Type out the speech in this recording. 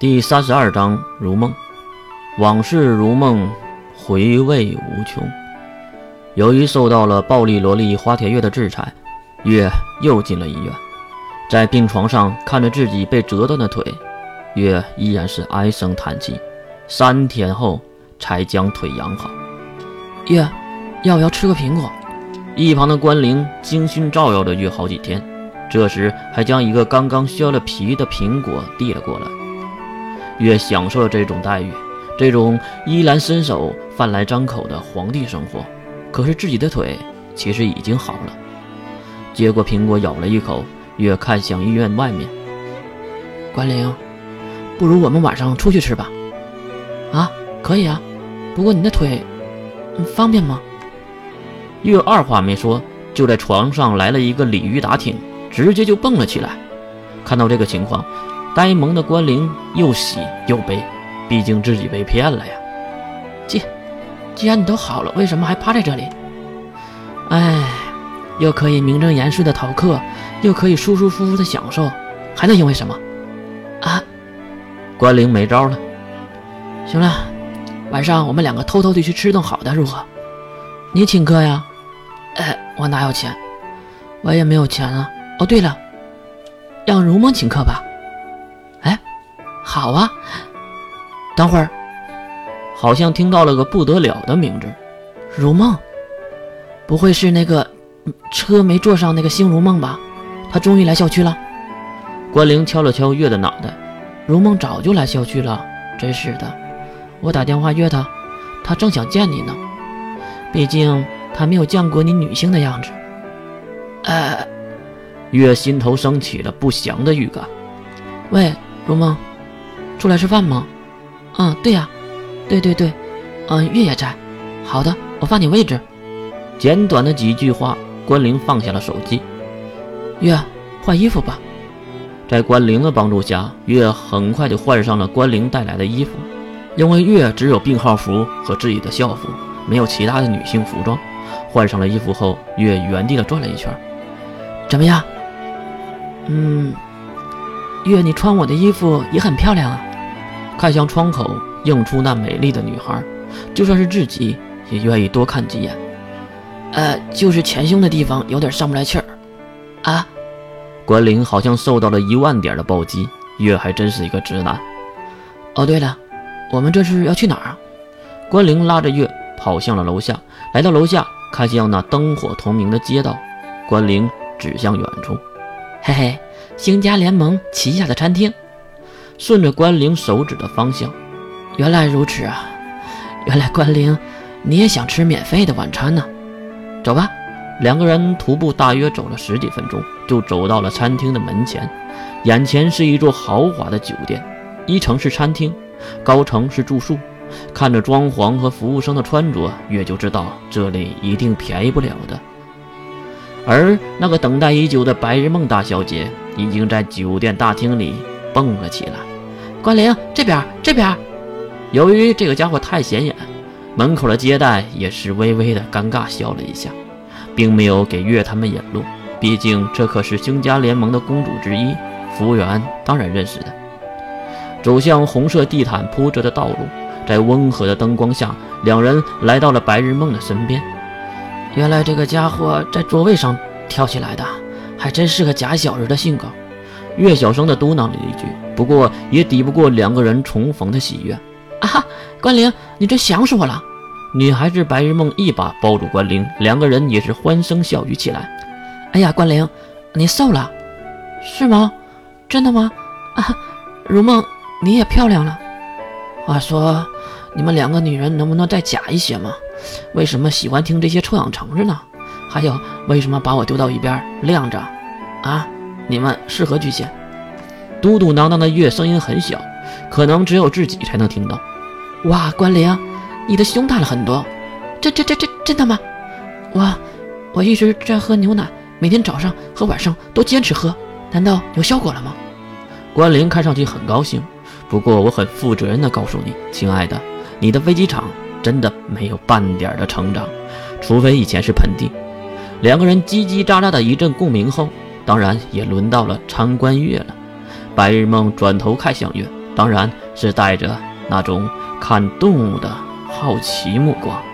第三十二章如梦，往事如梦，回味无穷。由于受到了暴力萝莉花田月的制裁，月又进了医院。在病床上看着自己被折断的腿，月依然是唉声叹气。三天后才将腿养好。月，要不要吃个苹果？一旁的关灵精心照耀着月好几天，这时还将一个刚刚削了皮的苹果递了过来。越享受这种待遇，这种衣来伸手、饭来张口的皇帝生活。可是自己的腿其实已经好了。接过苹果，咬了一口，越看向医院外面。关灵，不如我们晚上出去吃吧？啊，可以啊。不过你的腿，方便吗？月二话没说，就在床上来了一个鲤鱼打挺，直接就蹦了起来。看到这个情况。呆萌的关灵又喜又悲，毕竟自己被骗了呀。既既然你都好了，为什么还趴在这里？哎，又可以名正言顺的逃课，又可以舒舒服服的享受，还能因为什么？啊！关灵没招了。行了，晚上我们两个偷偷的去吃顿好的，如何？你请客呀？哎，我哪有钱？我也没有钱啊。哦，对了，让如梦请客吧。好啊，等会儿，好像听到了个不得了的名字，如梦，不会是那个车没坐上那个星如梦吧？他终于来校区了。关灵敲了敲月的脑袋，如梦早就来校区了，真是的。我打电话约她，她正想见你呢。毕竟她没有见过你女性的样子。呃，月心头升起了不祥的预感。喂，如梦。出来吃饭吗？嗯，对呀，对对对，嗯，月也在。好的，我发你位置。简短的几句话，关灵放下了手机。月，换衣服吧。在关灵的帮助下，月很快就换上了关灵带来的衣服。因为月只有病号服和自己的校服，没有其他的女性服装。换上了衣服后，月原地的转了一圈。怎么样？嗯，月，你穿我的衣服也很漂亮啊。看向窗口映出那美丽的女孩，就算是自己也愿意多看几眼。呃，就是前胸的地方有点上不来气儿。啊，关灵好像受到了一万点的暴击。月还真是一个直男。哦，对了，我们这是要去哪儿啊？关灵拉着月跑向了楼下，来到楼下，看向那灯火通明的街道。关灵指向远处，嘿嘿，星家联盟旗下的餐厅。顺着关灵手指的方向，原来如此啊！原来关灵，你也想吃免费的晚餐呢？走吧，两个人徒步大约走了十几分钟，就走到了餐厅的门前。眼前是一座豪华的酒店，一层是餐厅，高层是住宿。看着装潢和服务生的穿着，月就知道这里一定便宜不了的。而那个等待已久的白日梦大小姐，已经在酒店大厅里蹦了起来。关灵，这边，这边。由于这个家伙太显眼，门口的接待也是微微的尴尬笑了一下，并没有给月他们引路。毕竟这可是星家联盟的公主之一，服务员当然认识的。走向红色地毯铺着的道路，在温和的灯光下，两人来到了白日梦的身边。原来这个家伙在座位上跳起来的，还真是个假小子的性格。月小声的嘟囔了一句，不过也抵不过两个人重逢的喜悦。啊，关灵，你真想死我了！女孩子白日梦一把抱住关灵，两个人也是欢声笑语起来。哎呀，关灵，你瘦了，是吗？真的吗？啊，如梦，你也漂亮了。话说，你们两个女人能不能再假一些嘛？为什么喜欢听这些臭氧层子呢？还有，为什么把我丢到一边晾着？啊？你们是何居心？嘟嘟囔囔的月声音很小，可能只有自己才能听到。哇，关灵，你的胸大了很多。这、这、这、这真的吗？我，我一直在喝牛奶，每天早上和晚上都坚持喝，难道有效果了吗？关灵看上去很高兴，不过我很负责任的告诉你，亲爱的，你的飞机场真的没有半点的成长，除非以前是盆地。两个人叽叽喳喳的一阵共鸣后。当然也轮到了参观月了。白日梦转头看向月当然是带着那种看动物的好奇目光。